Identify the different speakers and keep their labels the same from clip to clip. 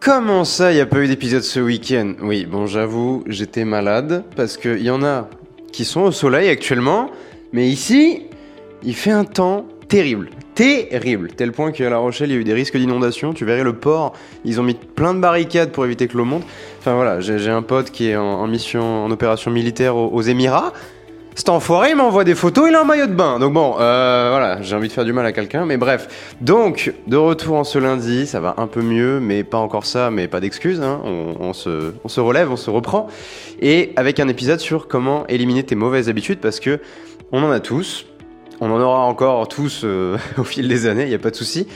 Speaker 1: Comment ça, il n'y a pas eu d'épisode ce week-end? Oui, bon, j'avoue, j'étais malade parce qu'il y en a qui sont au soleil actuellement, mais ici, il fait un temps terrible. Terrible, tel point qu'à La Rochelle, il y a eu des risques d'inondation. Tu verrais le port, ils ont mis plein de barricades pour éviter que l'eau monte. Enfin voilà, j'ai un pote qui est en, mission, en opération militaire aux Émirats. Cet enfoiré, il m'envoie des photos, il a un maillot de bain. Donc bon, euh, voilà, j'ai envie de faire du mal à quelqu'un, mais bref. Donc, de retour en ce lundi, ça va un peu mieux, mais pas encore ça, mais pas d'excuses. Hein. On, se, on se relève, on se reprend. Et avec un épisode sur comment éliminer tes mauvaises habitudes, parce que on en a tous. On en aura encore tous euh, au fil des années, il n'y a pas de souci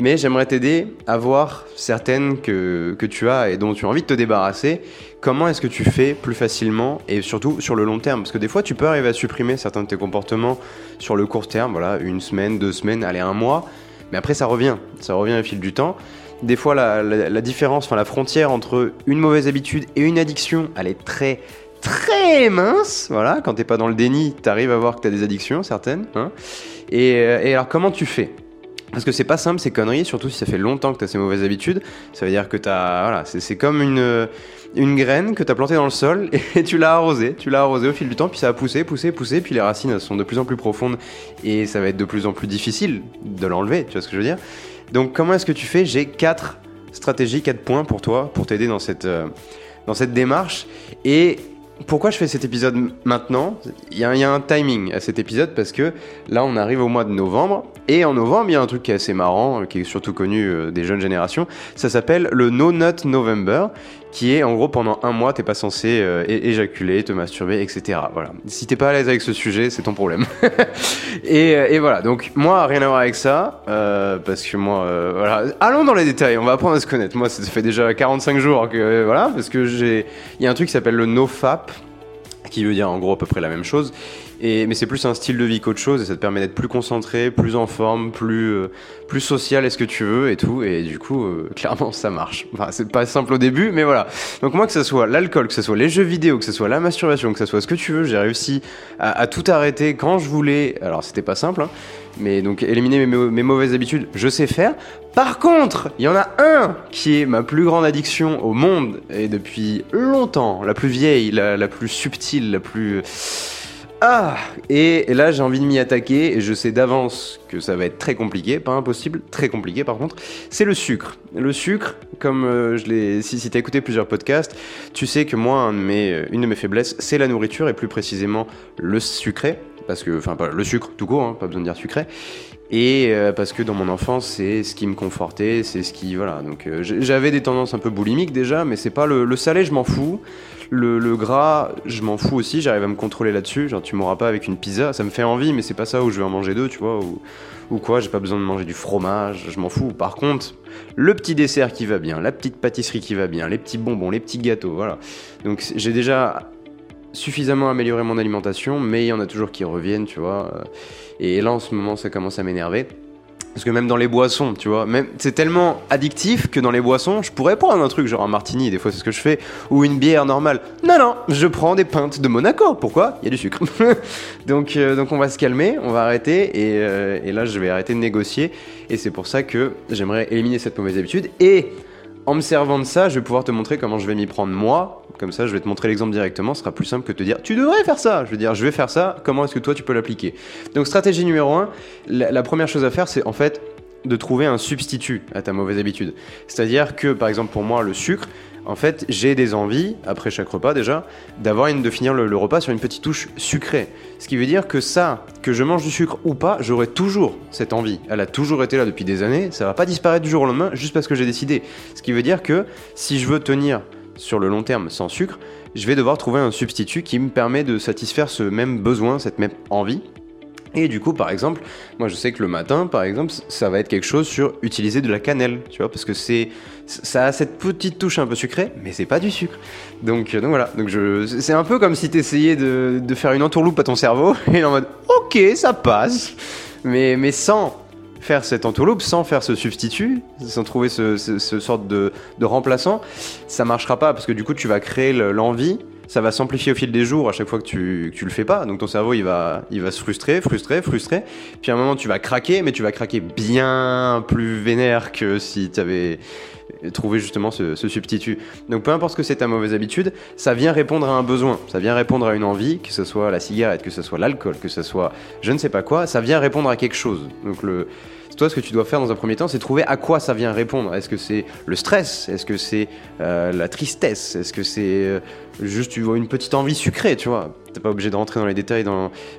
Speaker 1: mais j'aimerais t'aider à voir certaines que, tu as et dont tu as envie de te débarrasser. Comment est-ce que tu fais plus facilement et surtout sur le long terme? Parce que des fois, tu peux arriver à supprimer certains de tes comportements sur le court terme, voilà, une semaine, deux semaines, allez, un mois, mais après, ça revient, ça revient au fil du temps. Des fois, la, la, différence, enfin la frontière entre une mauvaise habitude et une addiction, elle est très très mince. Voilà, quand t'es pas dans le déni, t'arrives à voir que t'as des addictions, certaines. Hein et, et alors, comment tu fais? Parce que c'est pas simple ces conneries, surtout si ça fait longtemps que tu as ces mauvaises habitudes. Ça veut dire que tu Voilà, c'est comme une, une graine que tu as plantée dans le sol et tu l'as arrosée. Tu l'as arrosée au fil du temps, puis ça a poussé, poussé, poussé, puis les racines sont de plus en plus profondes et ça va être de plus en plus difficile de l'enlever, tu vois ce que je veux dire? Donc comment est-ce que tu fais? J'ai quatre stratégies, quatre points pour toi, pour t'aider dans cette, euh, dans cette démarche. Et pourquoi je fais cet épisode maintenant? Il y, a, un timing à cet épisode parce que là on arrive au mois de novembre et en novembre il y a un truc qui est assez marrant, qui est surtout connu euh, des jeunes générations, ça s'appelle le No Nut November qui est en gros pendant un mois t'es pas censé euh, éjaculer, te masturber, etc. Voilà. Si t'es pas à l'aise avec ce sujet c'est ton problème. Euh, et, voilà donc moi rien à voir avec ça parce que moi voilà allons dans les détails, on va apprendre à se connaître. Moi ça fait déjà 45 jours que voilà parce que j'ai il y a un truc qui s'appelle le NoFap qui veut dire en gros à peu près la même chose. Et, mais c'est plus un style de vie qu'autre chose et ça te permet d'être plus concentré, plus en forme, plus, euh, plus social, est-ce que tu veux et tout. Et du coup, euh, clairement, ça marche. Enfin, c'est pas simple au début, mais voilà. Donc moi, que ce soit l'alcool, que ce soit les jeux vidéo, que ce soit la masturbation, que ce soit ce que tu veux, j'ai réussi à, tout arrêter quand je voulais. Alors c'était pas simple, hein, mais donc éliminer mes, mauvaises habitudes, je sais faire. Par contre, il y en a un qui est ma plus grande addiction au monde et depuis longtemps, la plus vieille, la, la plus subtile, la plus ah et, là j'ai envie de m'y attaquer et je sais d'avance que ça va être très compliqué, pas impossible, très compliqué par contre. C'est le sucre. Le sucre, comme euh, je l'ai, si, si tu as écouté plusieurs podcasts, tu sais que moi euh, une de mes faiblesses c'est la nourriture et plus précisément le sucré parce que, enfin, pas le sucre tout court, hein, pas besoin de dire sucré. Et euh, parce que dans mon enfance, c'est ce qui me confortait, c'est ce qui, voilà. Donc j'avais des tendances un peu boulimiques déjà, mais c'est pas le salé, je m'en fous. Le, gras, je m'en fous aussi, j'arrive à me contrôler là-dessus. Genre, tu m'auras pas avec une pizza, ça me fait envie, mais c'est pas ça où je vais en manger deux, tu vois, ou, ou quoi, j'ai pas besoin de manger du fromage, je m'en fous. Par contre, le petit dessert qui va bien, la petite pâtisserie qui va bien, les petits bonbons, les petits gâteaux, voilà. Donc, j'ai déjà suffisamment amélioré mon alimentation, mais il y en a toujours qui reviennent, tu vois. Et là, en ce moment, ça commence à m'énerver. Parce que même dans les boissons, tu vois, c'est tellement addictif que dans les boissons, je pourrais prendre un truc genre un martini, des fois c'est ce que je fais, ou une bière normale. Non, non, je prends des pintes de Monaco. Pourquoi? Il y a du sucre. donc, euh, donc on va se calmer, on va arrêter, et, euh, et là je vais arrêter de négocier. Et c'est pour ça que j'aimerais éliminer cette mauvaise habitude. En me servant de ça, je vais pouvoir te montrer comment je vais m'y prendre moi. Comme ça, je vais te montrer l'exemple directement. Ce sera plus simple que de te dire tu devrais faire ça. Je veux dire, je vais faire ça. Comment est-ce que toi tu peux l'appliquer? Donc, stratégie numéro 1, la, première chose à faire, c'est en fait de trouver un substitut à ta mauvaise habitude. C'est-à-dire que, par exemple, pour moi, le sucre, en fait, j'ai des envies, après chaque repas déjà, d'avoir une, de finir le, repas sur une petite touche sucrée. Ce qui veut dire que ça, que je mange du sucre ou pas, j'aurai toujours cette envie. Elle a toujours été là depuis des années, ça va pas disparaître du jour au lendemain juste parce que j'ai décidé. Ce qui veut dire que si je veux tenir sur le long terme sans sucre, je vais devoir trouver un substitut qui me permet de satisfaire ce même besoin, cette même envie, et du coup, par exemple, moi je sais que le matin, par exemple, ça va être quelque chose sur utiliser de la cannelle, tu vois, parce que c'est ça a cette petite touche un peu sucrée, mais c'est pas du sucre. Donc, euh, donc voilà, donc je, c'est un peu comme si tu essayais de, de, faire une entourloupe à ton cerveau et en mode, ok, ça passe, mais mais sans faire cette entourloupe, sans faire ce substitut, sans trouver ce, ce, ce sorte de, de remplaçant, ça marchera pas parce que du coup tu vas créer l'envie ça va s'amplifier au fil des jours à chaque fois que tu, tu le fais pas. Donc ton cerveau, il va, il va se frustrer, frustrer, frustrer. Puis à un moment, tu vas craquer, mais tu vas craquer bien plus vénère que si tu avais trouvé justement ce, ce substitut. Donc peu importe ce que c'est ta mauvaise habitude, ça vient répondre à un besoin, ça vient répondre à une envie, que ce soit la cigarette, que ce soit l'alcool, que ce soit je ne sais pas quoi, ça vient répondre à quelque chose. Donc le, toi, ce que tu dois faire dans un premier temps, c'est trouver à quoi ça vient répondre. Est-ce que c'est le stress? Est-ce que c'est euh, la tristesse? Est-ce que c'est euh, juste une petite envie sucrée, tu vois? T'es pas obligé de rentrer dans les détails.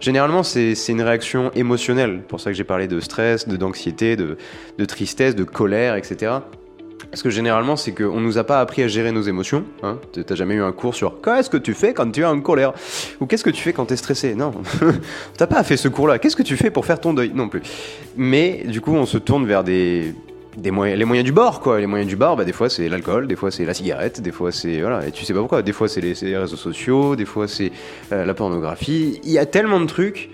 Speaker 1: Généralement, c'est une réaction émotionnelle. Pour ça que j'ai parlé de stress, d'anxiété, de, de tristesse, de colère, etc. Parce que généralement, c'est qu'on nous a pas appris à gérer nos émotions. Hein. T'as jamais eu un cours sur qu'est-ce que tu fais quand tu es en colère? Ou qu'est-ce que tu fais quand tu es stressé? Non, t'as pas fait ce cours-là. Qu'est-ce que tu fais pour faire ton deuil? Non plus. Mais du coup, on se tourne vers des, des moyens, les moyens du bord, quoi. Les moyens du bord, bah, des fois c'est l'alcool, des fois c'est la cigarette, des fois c'est. Voilà, et tu sais pas pourquoi. Des fois c'est les, réseaux sociaux, des fois c'est euh, la pornographie. Il y a tellement de trucs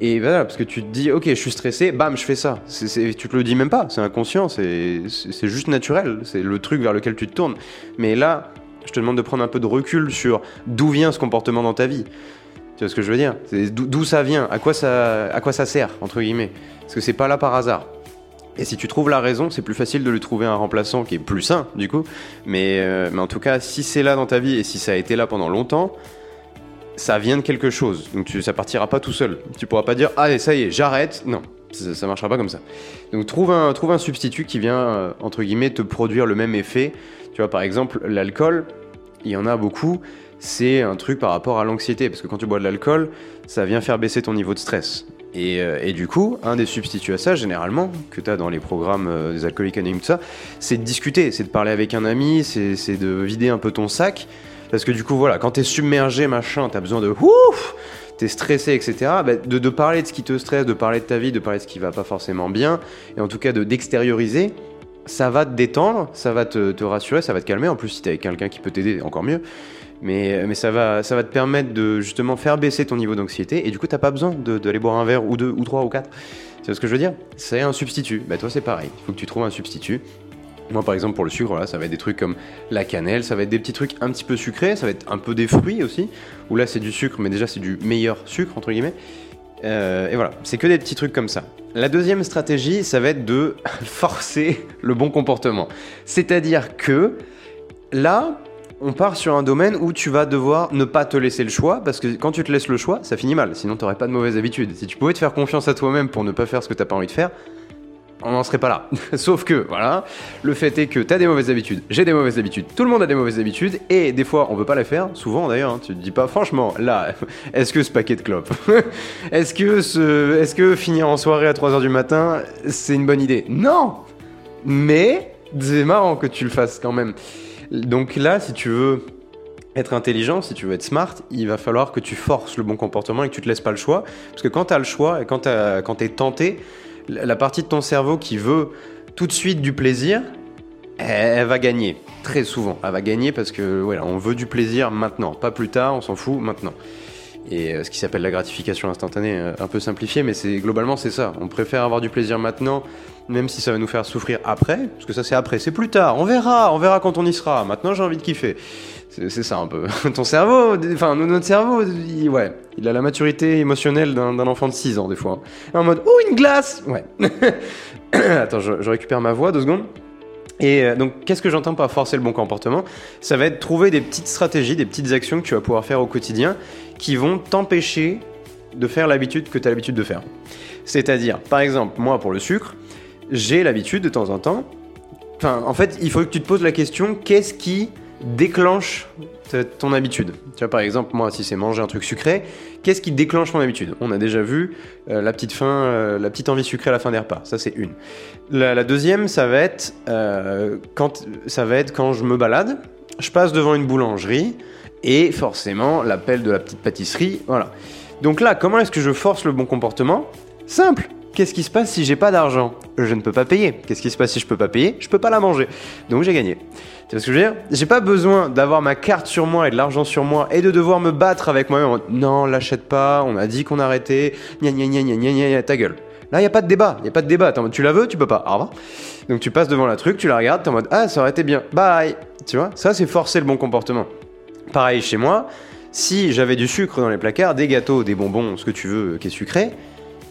Speaker 1: et voilà, parce que tu te dis, ok, je suis stressé, bam, je fais ça. c'est tu te le dis même pas, c'est inconscient, c'est juste naturel, c'est le truc vers lequel tu te tournes. Mais là, je te demande de prendre un peu de recul sur d'où vient ce comportement dans ta vie. Tu vois ce que je veux dire? D'où ça vient? À quoi ça, à quoi ça sert, entre guillemets? Parce que c'est pas là par hasard. Et si tu trouves la raison, c'est plus facile de lui trouver un remplaçant qui est plus sain, du coup. Mais, euh, mais en tout cas, si c'est là dans ta vie et si ça a été là pendant longtemps, ça vient de quelque chose. Donc ça partira pas tout seul. Tu pourras pas dire allez ça y est j'arrête. Non, ça, ça, marchera pas comme ça. Donc trouve un, trouve un substitut qui vient euh, entre guillemets te produire le même effet. Tu vois par exemple l'alcool, il y en a beaucoup. C'est un truc par rapport à l'anxiété parce que quand tu bois de l'alcool, ça vient faire baisser ton niveau de stress. Et, euh, du coup, un des substituts à ça, généralement, que tu as dans les programmes euh, des alcooliques anonymes, tout ça, c'est de discuter, c'est de parler avec un ami, c'est de vider un peu ton sac. Parce que du coup, voilà, quand t'es submergé, machin, t'as besoin de ouf, t'es stressé, etc. Bah, de, de, parler de ce qui te stresse, de parler de ta vie, de parler de ce qui va pas forcément bien, et en tout cas d'extérioriser, ça va te détendre, ça va te, te, rassurer, ça va te calmer. En plus, si t'es avec quelqu'un qui peut t'aider, encore mieux. Mais, mais ça, va, ça va te permettre de justement faire baisser ton niveau d'anxiété, et du coup, t'as pas besoin d'aller boire un verre ou deux, ou trois, ou quatre. C'est ce que je veux dire? C'est un substitut. Bah, toi, c'est pareil. Il faut que tu trouves un substitut. Moi, par exemple, pour le sucre, ça va être des trucs comme la cannelle, ça va être des petits trucs un petit peu sucrés, ça va être un peu des fruits aussi, où là c'est du sucre, mais déjà c'est du meilleur sucre, entre guillemets. Euh, et voilà, c'est que des petits trucs comme ça. La deuxième stratégie, ça va être de forcer le bon comportement. C'est-à-dire que là, on part sur un domaine où tu vas devoir ne pas te laisser le choix, parce que quand tu te laisses le choix, ça finit mal, sinon tu n'aurais pas de mauvaise habitude. Si tu pouvais te faire confiance à toi-même pour ne pas faire ce que tu n'as pas envie de faire, on n'en serait pas là. Sauf que, voilà, le fait est que tu as des mauvaises habitudes, j'ai des mauvaises habitudes, tout le monde a des mauvaises habitudes, et des fois on peut pas les faire, souvent d'ailleurs, hein, tu te dis pas, franchement, là, est-ce que ce paquet de clopes, est-ce que, est que finir en soirée à 3h du matin, c'est une bonne idée? Non Mais, c'est marrant que tu le fasses quand même. Donc là, si tu veux être intelligent, si tu veux être smart, il va falloir que tu forces le bon comportement et que tu te laisses pas le choix. Parce que quand tu as le choix et quand tu es tenté, la partie de ton cerveau qui veut tout de suite du plaisir, elle, va gagner. Très souvent, elle va gagner parce que voilà, on veut du plaisir maintenant, pas plus tard, on s'en fout maintenant. Et euh, ce qui s'appelle la gratification instantanée, euh, un peu simplifié, mais c'est globalement c'est ça. On préfère avoir du plaisir maintenant, même si ça va nous faire souffrir après, parce que ça c'est après, c'est plus tard. On verra, on verra quand on y sera. Maintenant j'ai envie de kiffer. C'est ça un peu. Ton cerveau, enfin notre cerveau, il, ouais, il a la maturité émotionnelle d'un enfant de 6 ans des fois. En mode, oh une glace Ouais. Attends, je, je, récupère ma voix deux secondes. Et euh, donc, qu'est-ce que j'entends par forcer le bon comportement? Ça va être trouver des petites stratégies, des petites actions que tu vas pouvoir faire au quotidien qui vont t'empêcher de faire l'habitude que tu as l'habitude de faire. C'est-à-dire, par exemple, moi pour le sucre, j'ai l'habitude de temps en temps. Enfin, en fait, il faut que tu te poses la question qu'est-ce qui déclenche ton habitude. Tu vois, par exemple, moi, si c'est manger un truc sucré, qu'est-ce qui déclenche mon habitude? On a déjà vu euh, la petite faim, euh, la petite envie sucrée à la fin des repas. Ça, c'est une. La, deuxième, ça va être euh, quand ça va être quand je me balade, je passe devant une boulangerie et forcément l'appel de la petite pâtisserie, voilà. Donc là, comment est-ce que je force le bon comportement? Simple. Qu'est-ce qui se passe si j'ai pas d'argent? Je ne peux pas payer. Qu'est-ce qui se passe si je peux pas payer? Je peux pas la manger. Donc j'ai gagné. Tu vois ce que je veux dire? J'ai pas besoin d'avoir ma carte sur moi et de l'argent sur moi et de devoir me battre avec moi-même. Non, l'achète pas, on a dit qu'on arrêtait. Gna gna gna gna gna gna, ta gueule. Là, il n'y a pas de débat. Il a pas de débat. tu la veux, tu peux pas. Au revoir. Donc tu passes devant la truc, tu la regardes, t'es en mode Ah, ça aurait été bien. Bye. Tu vois? Ça, c'est forcer le bon comportement. Pareil chez moi. Si j'avais du sucre dans les placards, des gâteaux, des bonbons, ce que tu veux qui est sucré,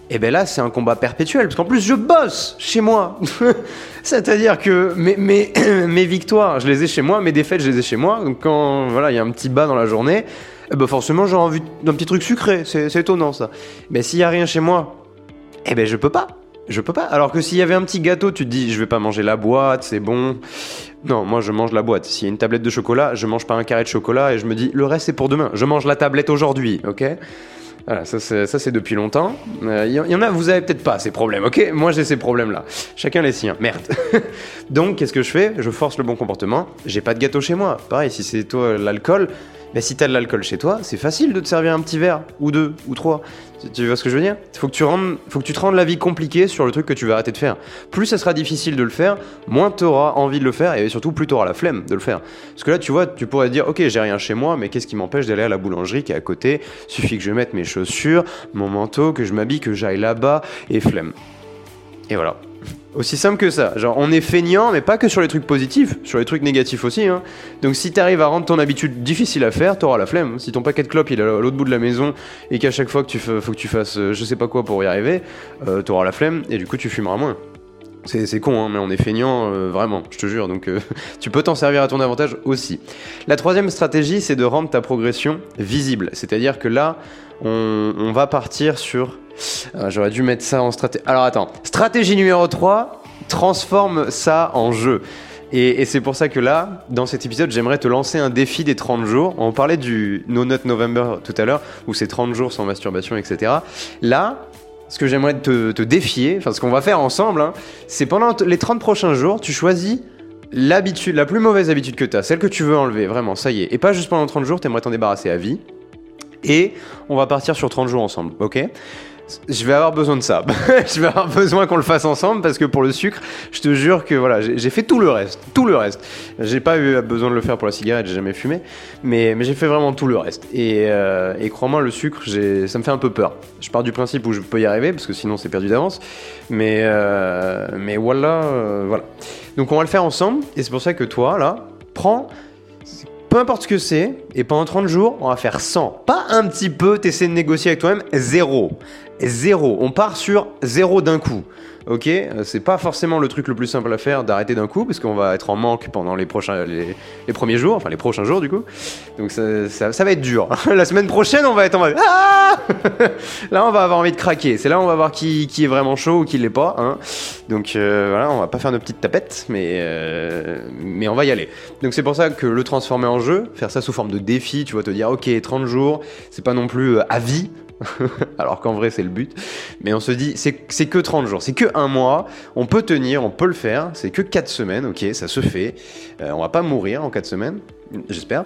Speaker 1: et ben là, c'est un combat perpétuel, parce qu'en plus, je bosse chez moi. C'est-à-dire que mes, mes, mes, victoires, je les ai chez moi, mes défaites, je les ai chez moi. Donc quand voilà, il y a un petit bas dans la journée, eh ben forcément, j'ai envie d'un petit truc sucré. C'est étonnant ça. Mais s'il y a rien chez moi, eh ben je peux pas. Je peux pas. Alors que s'il y avait un petit gâteau, tu te dis, je vais pas manger la boîte, c'est bon. Non, moi je mange la boîte. S'il y a une tablette de chocolat, je mange pas un carré de chocolat et je me dis, le reste c'est pour demain. Je mange la tablette aujourd'hui, ok? Voilà, ça c'est depuis longtemps. Il euh, y, en a, vous avez peut-être pas ces problèmes, ok? Moi j'ai ces problèmes-là. Chacun les siens, merde. Donc qu'est-ce que je fais? Je force le bon comportement. J'ai pas de gâteau chez moi. Pareil, si c'est toi l'alcool, mais si t'as de l'alcool chez toi, c'est facile de te servir un petit verre, ou deux, ou trois. Tu vois ce que je veux dire? Faut que, tu rendes, faut que tu te rendes la vie compliquée sur le truc que tu vas arrêter de faire. Plus ça sera difficile de le faire, moins tu auras envie de le faire, et surtout plus tu auras la flemme de le faire. Parce que là, tu vois, tu pourrais dire, ok, j'ai rien chez moi, mais qu'est-ce qui m'empêche d'aller à la boulangerie qui est à côté? Suffit que je mette mes chaussures, mon manteau, que je m'habille, que j'aille là-bas, et flemme. Et voilà. Aussi simple que ça. Genre, on est feignant, mais pas que sur les trucs positifs, sur les trucs négatifs aussi. Hein. Donc, si t'arrives à rendre ton habitude difficile à faire, t'auras la flemme. Si ton paquet de clopes il est à l'autre bout de la maison et qu'à chaque fois que tu faut que tu fasses euh, je sais pas quoi pour y arriver, euh, t'auras la flemme et du coup tu fumeras moins. C'est con, hein, mais on est feignant, euh, vraiment, je te jure. Donc, tu peux t'en servir à ton avantage aussi. La troisième stratégie, c'est de rendre ta progression visible. C'est-à-dire que là, on, va partir sur ah, j'aurais dû mettre ça en stratégie. Alors attends, stratégie numéro 3, transforme ça en jeu. Et, c'est pour ça que là, dans cet épisode, j'aimerais te lancer un défi des 30 jours. On parlait du No Nut November tout à l'heure, où c'est 30 jours sans masturbation, etc. Là, ce que j'aimerais te, défier, enfin ce qu'on va faire ensemble, hein, c'est pendant les 30 prochains jours, tu choisis l'habitude, la plus mauvaise habitude que tu as, celle que tu veux enlever, vraiment, ça y est. Et pas juste pendant 30 jours, tu aimerais t'en débarrasser à vie. Et on va partir sur 30 jours ensemble, ok? Je vais avoir besoin de ça. je vais avoir besoin qu'on le fasse ensemble parce que pour le sucre, je te jure que voilà, j'ai fait tout le reste, tout le reste. J'ai pas eu besoin de le faire pour la cigarette, j'ai jamais fumé, mais, j'ai fait vraiment tout le reste. Et, euh, crois-moi, le sucre, ça me fait un peu peur. Je pars du principe où je peux y arriver parce que sinon c'est perdu d'avance. Mais euh, voilà, euh, voilà. Donc on va le faire ensemble et c'est pour ça que toi là, prends peu importe ce que c'est, et pendant 30 jours, on va faire 100. Pas un petit peu, t'essaies de négocier avec toi-même, zéro. Zéro. On part sur zéro d'un coup ok, euh, c'est pas forcément le truc le plus simple à faire d'arrêter d'un coup, parce qu'on va être en manque pendant les, prochains, les, premiers jours, enfin les prochains jours du coup. Donc ça, va être dur. La semaine prochaine, on va être en mode ah Là, on va avoir envie de craquer. C'est là on va voir qui, qui, est vraiment chaud ou qui l'est pas. Hein. Donc euh, voilà, on va pas faire nos petites tapettes, mais, euh, mais on va y aller. Donc c'est pour ça que le transformer en jeu, faire ça sous forme de défi, tu vas te dire ok, 30 jours, c'est pas non plus à vie, alors qu'en vrai c'est le but. Mais on se dit, c'est que 30 jours, c'est que un mois, on peut tenir, on peut le faire, c'est que 4 semaines, ok, ça se fait. Euh, on va pas mourir en 4 semaines, j'espère.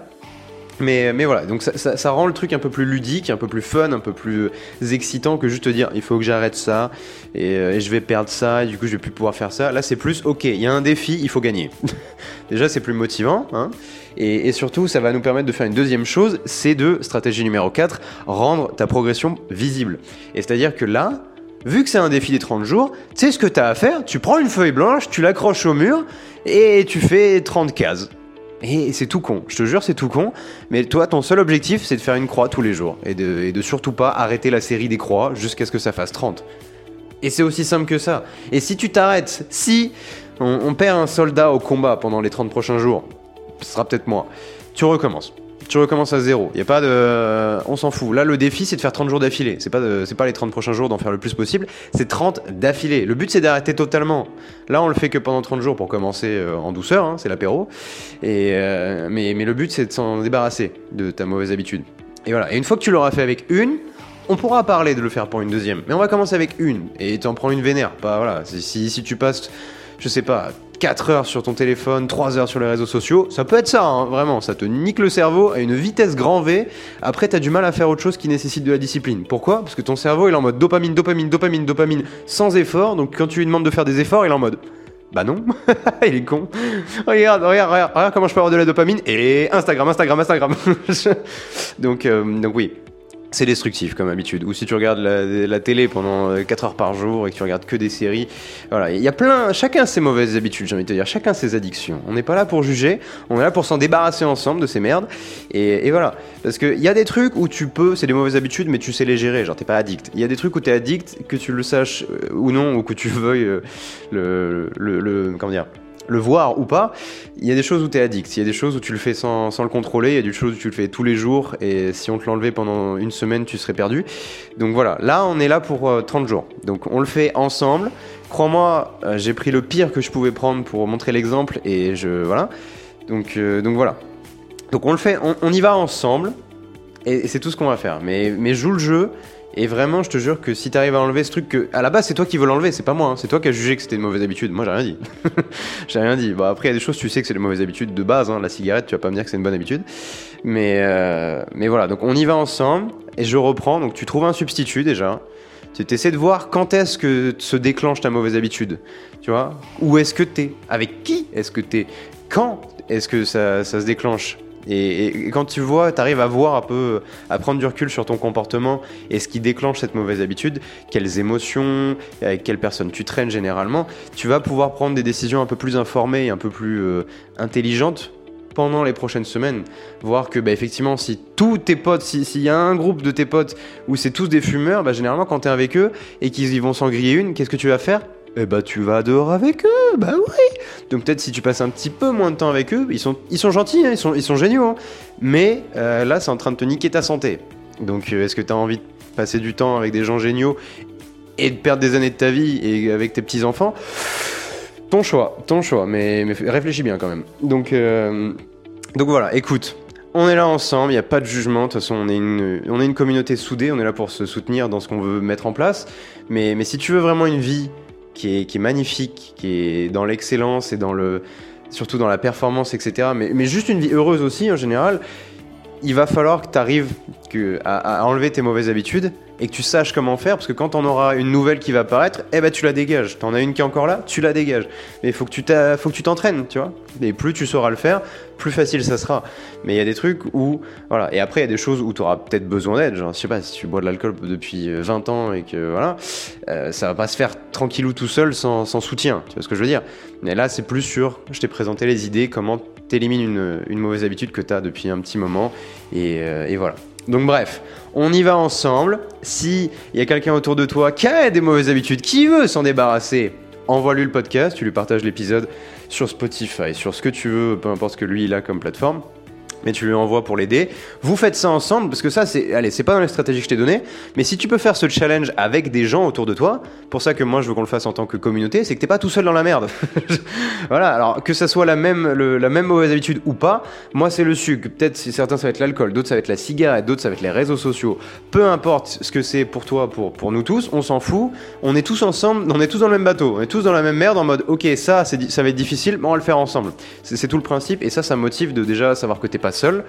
Speaker 1: Mais, voilà, donc ça, rend le truc un peu plus ludique, un peu plus fun, un peu plus excitant que juste te dire il faut que j'arrête ça et, euh, et, je vais perdre ça et du coup je vais plus pouvoir faire ça. Là c'est plus ok, il y a un défi, il faut gagner. Déjà c'est plus motivant. Hein et, surtout, ça va nous permettre de faire une deuxième chose, c'est de, stratégie numéro 4, rendre ta progression visible. Et c'est-à-dire que là, vu que c'est un défi des 30 jours, tu sais ce que tu as à faire, tu prends une feuille blanche, tu l'accroches au mur, et tu fais 30 cases. Et c'est tout con, je te jure, c'est tout con. Mais toi, ton seul objectif, c'est de faire une croix tous les jours. Et de, surtout pas arrêter la série des croix jusqu'à ce que ça fasse 30. Et c'est aussi simple que ça. Et si tu t'arrêtes, si on, perd un soldat au combat pendant les 30 prochains jours, ce sera peut-être moi. Tu recommences. Tu recommences à zéro. Il y a pas de. On s'en fout. Là, le défi, c'est de faire 30 jours d'affilée. C'est pas, pas les 30 prochains jours d'en faire le plus possible. C'est 30 d'affilée. Le but, c'est d'arrêter totalement. Là, on le fait que pendant 30 jours pour commencer euh, en douceur. Hein, c'est l'apéro. Et, euh, mais, mais le but, c'est de s'en débarrasser de ta mauvaise habitude. Et voilà. Et une fois que tu l'auras fait avec une, on pourra parler de le faire pour une deuxième. Mais on va commencer avec une. Et t'en prends une vénère. Pas, voilà. Si, si tu passes, je sais pas, 4 heures sur ton téléphone, 3 heures sur les réseaux sociaux, ça peut être ça, hein, vraiment, ça te nique le cerveau à une vitesse grand V. Après, t'as du mal à faire autre chose qui nécessite de la discipline. Pourquoi? Parce que ton cerveau, il est en mode dopamine, dopamine, dopamine, dopamine, sans effort. Donc quand tu lui demandes de faire des efforts, il est en mode bah non, il est con. Regarde, regarde, regarde, regarde comment je peux avoir de la dopamine. Et Instagram, Instagram, Instagram. donc, euh, donc oui, c'est destructif comme habitude. Ou si tu regardes la, télé pendant 4 euh, heures par jour et que tu regardes que des séries, voilà, il y a plein, chacun ses mauvaises habitudes, j'ai envie de te dire, chacun ses addictions. On n'est pas là pour juger, on est là pour s'en débarrasser ensemble de ces merdes. Et, voilà, parce qu'il y a des trucs où tu peux, c'est des mauvaises habitudes, mais tu sais les gérer, genre t'es pas addict. Il y a des trucs où t'es addict, que tu le saches euh, ou non, ou que tu veuilles euh, le, comment dire le voir ou pas, il y a des choses où tu es addict, il y a des choses où tu le fais sans, le contrôler, il y a des choses où tu le fais tous les jours et si on te l'enlevait pendant une semaine, tu serais perdu. Donc voilà, là on est là pour 30 euh, jours. Donc on le fait ensemble. Crois-moi, euh, j'ai pris le pire que je pouvais prendre pour montrer l'exemple et je voilà. Donc, euh, donc voilà. Donc on le fait, on, y va ensemble et, c'est tout ce qu'on va faire. Mais, mais joue le jeu et vraiment, je te jure que si t'arrives à enlever ce truc que, à la base, c'est toi qui veux l'enlever, c'est pas moi. Hein. C'est toi qui as jugé que c'était une mauvaise habitude. Moi, j'ai rien dit. j'ai rien dit. Bon, après, il y a des choses, tu sais que c'est des mauvaises habitudes de base. Hein. La cigarette, tu vas pas me dire que c'est une bonne habitude. Mais, euh, mais voilà. Donc, on y va ensemble. Et je reprends. Donc, tu trouves un substitut déjà. Tu essaies de voir quand est-ce que se déclenche ta mauvaise habitude. Tu vois? Où est-ce que t'es? Avec qui est-ce que t'es? Quand est-ce que ça, ça se déclenche? Et, quand tu vois, tu arrives à voir un peu, à prendre du recul sur ton comportement et ce qui déclenche cette mauvaise habitude, quelles émotions, avec quelles personnes tu traînes généralement, tu vas pouvoir prendre des décisions un peu plus informées et un peu plus euh, intelligentes pendant les prochaines semaines. Voir que, bah, effectivement, si tous tes potes, s'il y a un groupe de tes potes où c'est tous des fumeurs, bah, généralement, quand tu es avec eux et qu'ils vont s'en griller une, qu'est-ce que tu vas faire? Eh bah tu vas dehors avec eux, bah oui. Donc peut-être si tu passes un petit peu moins de temps avec eux, ils sont, ils sont gentils, hein, ils, sont, ils géniaux, hein. mais euh, là c'est en train de te niquer ta santé. Donc euh, est-ce que tu as envie de passer du temps avec des gens géniaux et de perdre des années de ta vie et avec tes petits enfants Ton choix, ton choix, mais, réfléchis bien quand même. Donc, euh, donc voilà, écoute. On est là ensemble, il n'y a pas de jugement, de toute façon on est, une, on est une communauté soudée, on est là pour se soutenir dans ce qu'on veut mettre en place. Mais, mais si tu veux vraiment une vie qui est, magnifique, qui est dans l'excellence et dans le, surtout dans la performance, etc. Mais, mais juste une vie heureuse aussi en général. Il va falloir que tu arrives à, enlever tes mauvaises habitudes et que tu saches comment faire parce que quand on aura une nouvelle qui va apparaître, eh ben tu la dégages. T'en as une qui est encore là, tu la dégages. Mais faut que tu faut que tu t'entraînes, tu vois. Et plus tu sauras le faire, plus facile ça sera. Mais il y a des trucs où voilà, et après il y a des choses où tu auras peut-être besoin d'aide, genre je sais pas si tu bois de l'alcool depuis 20 ans et que voilà, euh, ça va pas se faire tranquillou tout seul sans, soutien, tu vois ce que je veux dire? Mais là, c'est plus sur je t'ai présenté les idées comment t'élimines une, une mauvaise habitude que tu as depuis un petit moment et, euh, et voilà. Donc bref, on y va ensemble. Si il y a quelqu'un autour de toi qui a des mauvaises habitudes, qui veut s'en débarrasser, envoie-lui le podcast, tu lui partages l'épisode sur Spotify, sur ce que tu veux, peu importe ce que lui il a comme plateforme mais tu lui envoies pour l'aider. Vous faites ça ensemble parce que ça, c'est, allez, c'est pas dans les stratégies que je t'ai données, mais si tu peux faire ce challenge avec des gens autour de toi, pour ça que moi je veux qu'on le fasse en tant que communauté, c'est que t'es pas tout seul dans la merde. voilà, alors que ça soit la même, la même mauvaise habitude ou pas, moi c'est le sucre. Peut-être si certains ça va être l'alcool, d'autres ça va être la cigarette, d'autres ça va être les réseaux sociaux. Peu importe ce que c'est pour toi, pour, pour nous tous, on s'en fout. On est tous ensemble, on est tous dans le même bateau, on est tous dans la même merde en mode ok ça, ça va être difficile, mais on va le faire ensemble. C'est, c'est tout le principe et ça, ça motive de déjà savoir que t'es pas seul,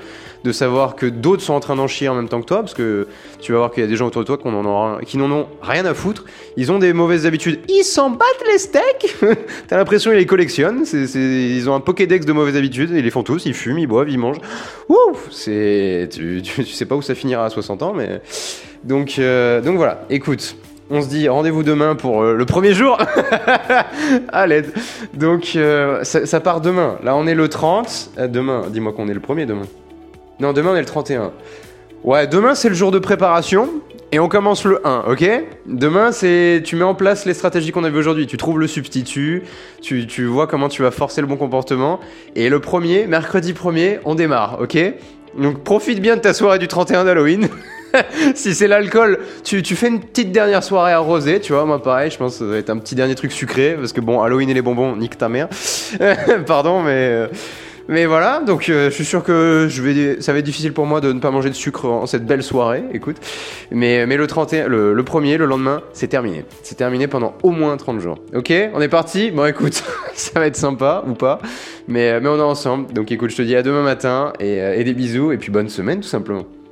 Speaker 1: de savoir que d'autres sont en train d'en chier en même temps que toi, parce que tu vas voir qu'il y a des gens autour de toi qui n'en ont rien à foutre. Ils ont des mauvaises habitudes, ils s'en battent les steaks! T'as l'impression qu'ils les collectionnent, ils ont un Pokédex de mauvaises habitudes, ils les font tous, ils fument, ils boivent, ils mangent. Ouf! C'est, tu, sais pas où ça finira à 60 ans, mais... Donc, euh, donc voilà, écoute, on se dit rendez-vous demain pour euh, le premier jour. à. Donc euh, ça, part demain. Là on est le 30. Euh, demain, dis-moi qu'on est le premier demain. Non, demain on est le 31. Ouais, demain c'est le jour de préparation. Et on commence le 1, ok? Demain, c'est tu mets en place les stratégies qu'on a vues aujourd'hui. Tu trouves le substitut, tu, tu, vois comment tu vas forcer le bon comportement. Et le premier, mercredi 1er, on démarre, ok? Donc profite bien de ta soirée du 31 d'Halloween. si c'est l'alcool, tu, fais une petite dernière soirée arrosée, tu vois, moi pareil, je pense que ça va être un petit dernier truc sucré, parce que bon, Halloween et les bonbons, nique ta mère. Pardon, mais... Euh, mais voilà, donc euh, je suis sûr que je vais, ça va être difficile pour moi de ne pas manger de sucre en cette belle soirée, écoute. Mais, mais le 31, le, premier, le lendemain, c'est terminé. C'est terminé pendant au moins 30 jours. Ok, on est parti? Bon écoute, ça va être sympa ou pas, mais, mais on est ensemble. Donc écoute, je te dis à demain matin et, euh, et des bisous et puis bonne semaine tout simplement.